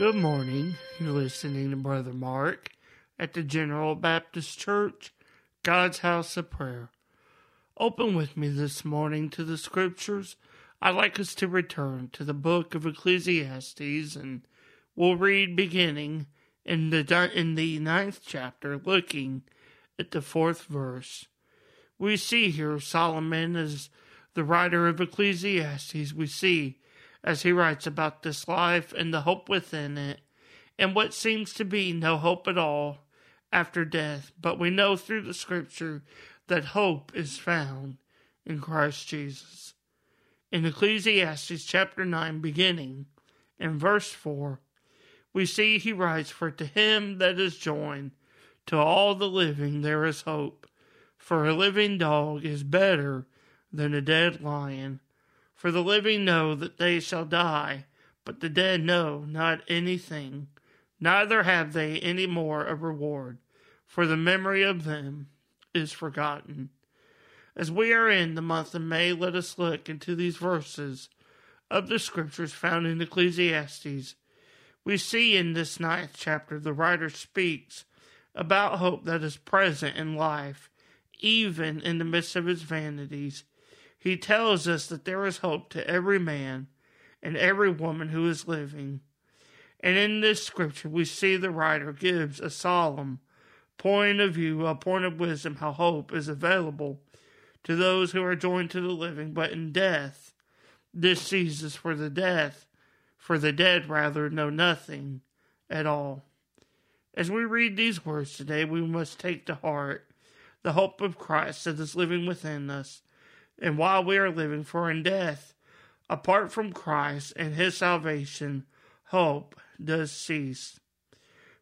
Good morning. You're listening to Brother Mark at the General Baptist Church, God's House of Prayer. Open with me this morning to the scriptures. I'd like us to return to the book of Ecclesiastes, and we'll read beginning in the in the ninth chapter, looking at the fourth verse. We see here Solomon as the writer of Ecclesiastes. We see as he writes about this life and the hope within it, and what seems to be no hope at all after death. But we know through the scripture that hope is found in Christ Jesus. In Ecclesiastes chapter 9, beginning in verse 4, we see he writes, For to him that is joined to all the living there is hope. For a living dog is better than a dead lion for the living know that they shall die, but the dead know not anything, neither have they any more a reward, for the memory of them is forgotten. As we are in the month of May, let us look into these verses of the scriptures found in Ecclesiastes. We see in this ninth chapter the writer speaks about hope that is present in life, even in the midst of its vanities he tells us that there is hope to every man and every woman who is living. And in this scripture, we see the writer gives a solemn point of view, a point of wisdom, how hope is available to those who are joined to the living, but in death, this ceases for the death, for the dead rather know nothing at all. As we read these words today, we must take to heart the hope of Christ that is living within us and while we are living, for in death, apart from Christ and his salvation, hope does cease.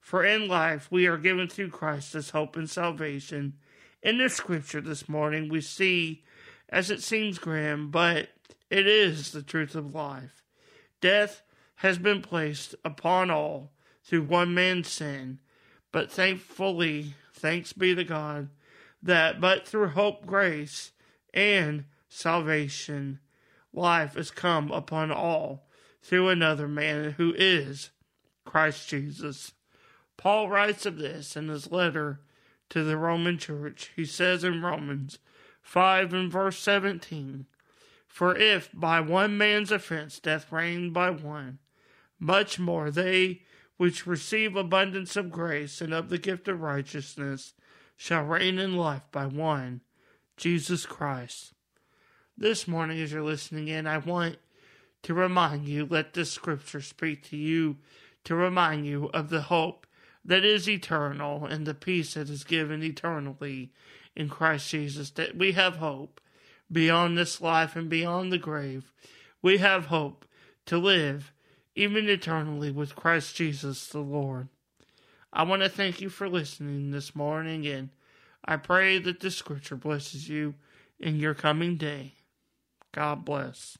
For in life we are given through Christ this hope and salvation. In this scripture this morning, we see, as it seems grim, but it is the truth of life. Death has been placed upon all through one man's sin, but thankfully, thanks be to God, that but through hope, grace, and salvation, life has come upon all through another man who is Christ Jesus. Paul writes of this in his letter to the Roman church. He says in Romans 5 and verse 17, For if by one man's offense death reigned by one, much more they which receive abundance of grace and of the gift of righteousness shall reign in life by one, Jesus Christ. This morning, as you're listening in, I want to remind you, let this scripture speak to you, to remind you of the hope that is eternal and the peace that is given eternally in Christ Jesus, that we have hope beyond this life and beyond the grave. We have hope to live even eternally with Christ Jesus the Lord. I want to thank you for listening this morning, and I pray that this scripture blesses you in your coming day. God bless.